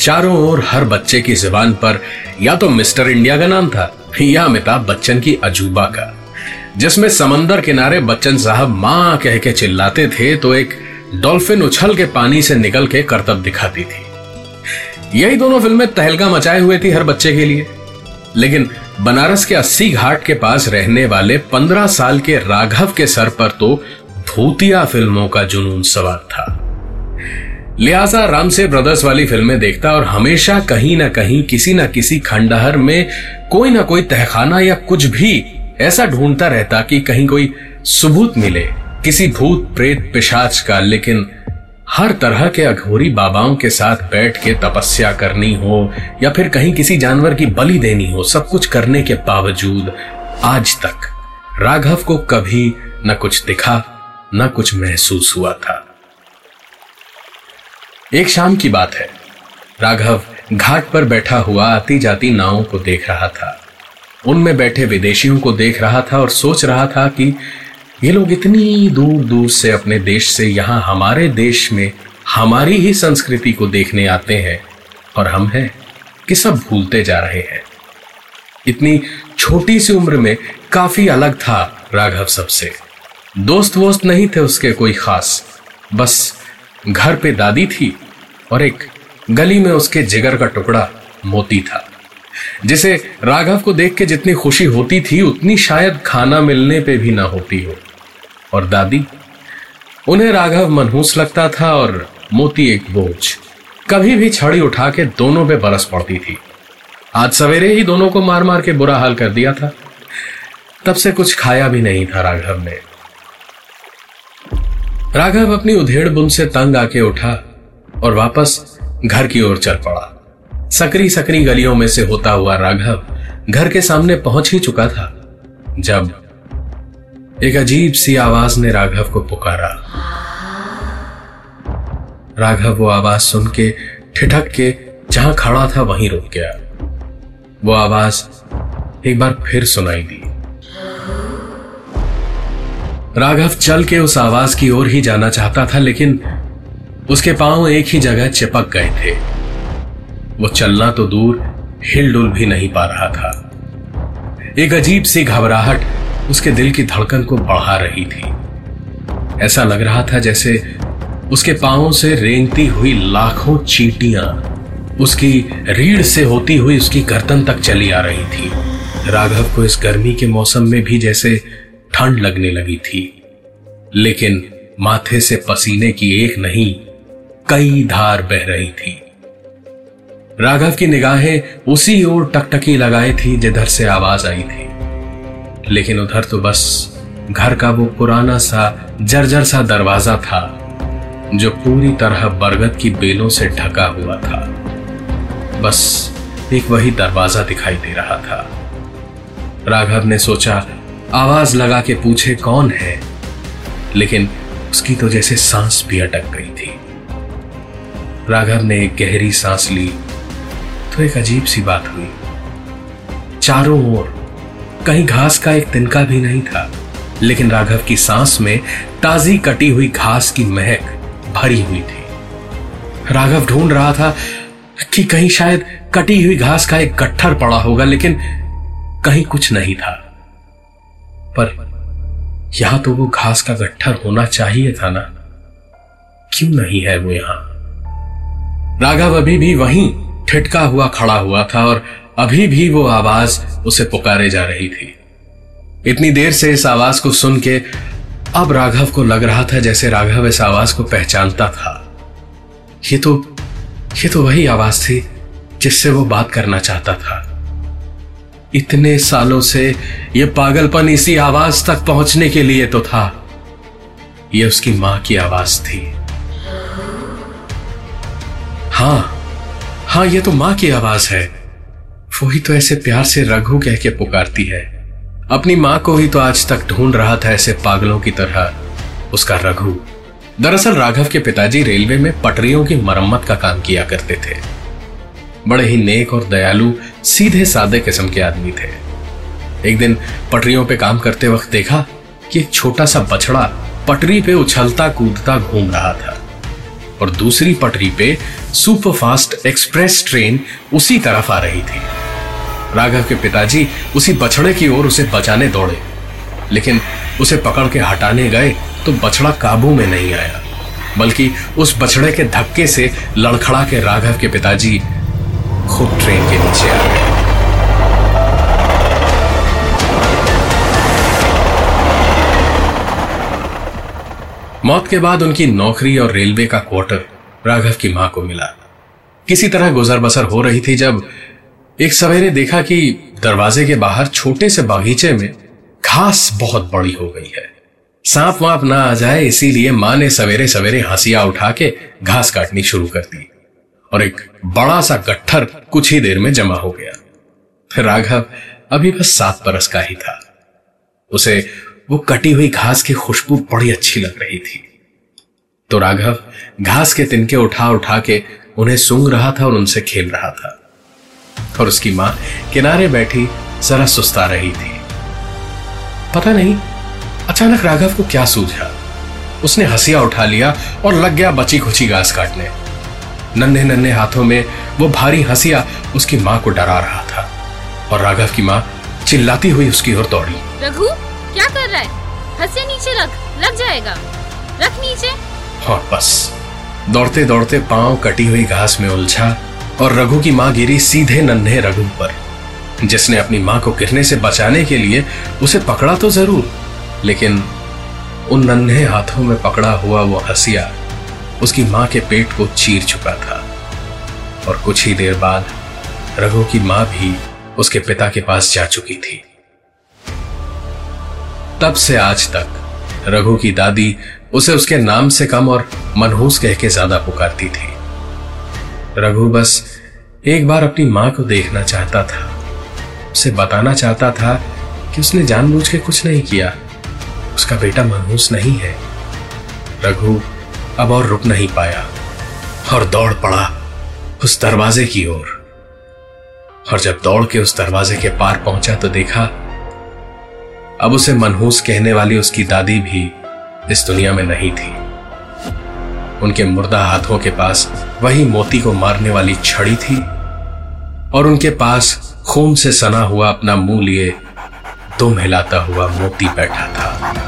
चारों ओर हर बच्चे की ज़ुबान पर या तो मिस्टर इंडिया का नाम था या अमिताभ बच्चन की अजूबा का। जिसमें समंदर किनारे बच्चन साहब माँ कह के चिल्लाते थे तो एक डॉल्फिन उछल के पानी से निकल के करतब दिखाती थी। यही दोनों फ़िल्में तहलका मचाए हुए थी हर बच्चे के लिए। लेकिन बनारस के अस्सी घाट के पास रहने वाले पंद्रह साल के राघव के सर पर तो भूतिया फ़िल्मों का जुनून सवार था। लिहाजा राम से ब्रदर्स वाली फ़िल्में देखता और हमेशा कहीं ना कहीं किसी ना किसी खंडहर में कोई ना कोई तहखाना या कुछ भी ऐसा ढूंढता रहता कि कहीं कोई सबूत मिले, किसी भूत, प्रेत, पिशाच का, लेकिन हर तरह के अघोरी बाबाओं के साथ बैठ के तपस्या करनी हो या फिर कहीं किसी जानवर की बलि देनी हो, सब कुछ करने के बावजूद आज तक राघव को कभी न कुछ दिखा, न कुछ महसूस हुआ था। एक शाम की बात है। राघव घाट पर बैठा हुआ आती जाती नावों को देख रहा था। उनमें बैठे विदेशियों को देख रहा था और सोच रहा था कि ये लोग इतनी दूर दूर से अपने देश से यहाँ हमारे देश में हमारी ही संस्कृति को देखने आते हैं और हम हैं कि सब भूलते जा रहे हैं। इतनी छोटी सी उम्र में काफ़ी अलग था राघव सबसे। दोस्त वोस्त नहीं थे उसके कोई खास। बस घर पे दादी थी और एक गली में उसके जिगर का टुकड़ा मोती था। जिसे राघव को देख के जितनी खुशी होती थी, उतनी शायद खाना मिलने पे भी ना होती हो। और दादी, उन्हें राघव मनहूस लगता था और मोती एक बोझ कभी भी छड़ी उठा के दोनों पे बरस पड़ती थी। आज सवेरे ही दोनों को मार मार के बुरा हाल कर दिया था। तब से कुछ खाया भी नहीं था राघव ने। राघव अपनी उधेड़ बुन से तंग आके उठा और वापस घर की ओर चल पड़ा। सकरी सकरी गलियों में से होता हुआ राघव घर के सामने पहुँच ही चुका था, जब एक अजीब सी आवाज़ ने राघव को पुकारा। राघव वो आवाज़ सुन के, ठिठक के, जहाँ खड़ा था वहीं रुक गया। वो आवाज़ एक बार फिर सुनाई दी। राघव चल के उस आवाज़ की ओर ही जाना चाहता था, लेकिन उसके पाँव एक ही जगह चिपक गए थे। वो चलना तो दूर हिलडुल भी नहीं पा रहा था। एक अजीब सी घबराहट उसके दिल की धड़कन को बढ़ा रही थी। ऐसा लग रहा था जैसे उसके पांवों से रेंगती हुई लाखों चीटियाँ उसकी रीढ़ से होती हुई उसकी गर्दन तक चली आ रही थी। राघव को इस गर्मी के मौसम में भी जैसे ठंड लगने लगी थी। लेकिन माथे से पसीने की एक नहीं, कई धार बह रही थी। राघव की निगाहें उसी ओर टकटकी लगाई थी जिधर से आवाज़ आई थी। लेकिन उधर तो बस घर का वो पुराना सा, जर्जर सा दरवाज़ा था, जो पूरी तरह बरगद की बेलों से ढका हुआ था। बस एक वही दरवाज़ा दिखाई दे रहा था। राघव ने सोचा आवाज़ लगा के पूछे कौन है? लेकिन उसकी तो जैसे सांस भी अटक गई थी। राघव ने एक गहरी सांस ली तो एक अजीब सी बात हुई। चारों ओर, कहीं घास का एक तिनका भी नहीं था, लेकिन राघव की सांस में ताजी कटी हुई घास की महक भरी हुई थी। राघव ढूंढ रहा था कि कहीं शायद कटी हुई घास का एक गट्ठर पड़ा होगा, लेकिन कहीं कुछ नहीं था। पर यहाँ तो वो घास का गट्ठर होना चाहिए था ना। क्यों नहीं है वो यहाँ? राघव अभी भी वहीं ठिटका हुआ खड़ा हुआ था और अभी भी वो आवाज़ उसे पुकारे जा रही थी। इतनी देर से इस आवाज़ को सुन के अब राघव को लग रहा था जैसे राघव इस आवाज़ को पहचानता था। ये तो ये तो वही आवाज़ थी जिससे वो बात करना चाहता था। इतने सालों से ये पागलपन इसी आवाज़ तक पहुँचने के लिए तो था। ये उसकी माँ की आवाज़ थी। हाँ हाँ ये तो माँ की आवाज़ है। वो ही तो ऐसे प्यार से रघु कह के पुकारती है। अपनी माँ को ही तो आज तक ढूंढ रहा था ऐसे पागलों की तरह। उसका रघु। दरअसल राघव के पिताजी रेलवे में पटरियों की मरम्मत का काम किया करते थे। बड़े ही नेक और दयालु, सीधे सादे किस्म के आदमी थे। एक दिन पटरियों पे काम करते वक्त देखा कि एक छोटा सा बछड़ा पटरी पे उछलता कूदता घूम रहा था और दूसरी पटरी पे सुपरफास्ट एक्सप्रेस ट्रेन उसी तरफ़ आ रही थी। राघव के पिताजी उसी बछड़े की ओर उसे बचाने दौड़े, लेकिन उसे पकड़ के हटाने गए तो बछड़ा काबू में नहीं आया, बल्कि उस बछड़े के धक्के से लड़खड़ा के राघव के पिताजी खुद ट्रेन के नीचे आ गए। मौत के बाद उनकी नौकरी और रेलवे का क्वार्टर राघव की माँ को मिला। किसी तरह गुजर बसर हो रही थी जब एक सवेरे देखा कि दरवाजे के बाहर छोटे से बागीचे में घास बहुत बड़ी हो गई है। सांप वाप ना आ जाए, इसीलिए माँ ने सवेरे सवेरे हंसिया उठा के घास काटनी शुरू कर दी। और एक बड़ा सा गट्ठर कुछ ही देर में जमा हो गया। फिर राघव अभी बस सात बरस का ही था। उसे वो कटी हुई घास की खुशबू बड़ी अच्छी लग रही थी। तो राघव घास के तिनके उठा उठा के उन्हें सूंघ रहा था और उनसे खेल रहा था। और उसकी माँ किनारे बैठी जरा सुस्ता रही थी। पता नहीं, अचानक राघव को क्या सूझा। उसने हंसिया उठा लिया और लग गया बची खुची घास काटने। नन्हे नन्हे हाथों में वो भारी हंसिया उसकी माँ को डरा रहा था और राघव की माँ चिल्लाती हुई उसकी ओर दौड़ी। रघु क्या कर रहा है? हंसे नीचे रख लग जाएगा। रख नीचे। हाँ बस। दौड़ते दौड़ते पाँव कटी हुई घास में उलझा और रघु की माँ गिरी सीधे नन्हे रघु पर। जिसने अपनी माँ को गिरने से बचाने के लिए उसे पकड़ा तो ज़रूर लेकिन उन नन्हे हाथों में पकड़ा हुआ वो हंसिया उसकी माँ के पेट को चीर चुका था। और कुछ ही देर बाद रघु की माँ भी उसके पिता के पास जा चुकी थी। तब से आज तक रघु की दादी उसे उसके नाम से कम और मनहूस कह के ज़्यादा पुकारती थी। रघु बस एक बार अपनी माँ को देखना चाहता था। उसे बताना चाहता था कि उसने जानबूझ के कुछ नहीं किया। उसका बेटा मनहूस नहीं है। रघु अब और रुक नहीं पाया और दौड़ पड़ा उस दरवाजे की ओर। और जब दौड़ के उस दरवाजे के पार पहुँचा तो देखा, अब उसे मनहूस कहने वाली उसकी दादी भी इस दुनिया में नहीं थी। उनके मुर्दा हाथों के पास वही मोती को मारने वाली छड़ी थी और उनके पास खून से सना हुआ अपना मुँह लिए दुम हिलाता हुआ मोती बैठा था।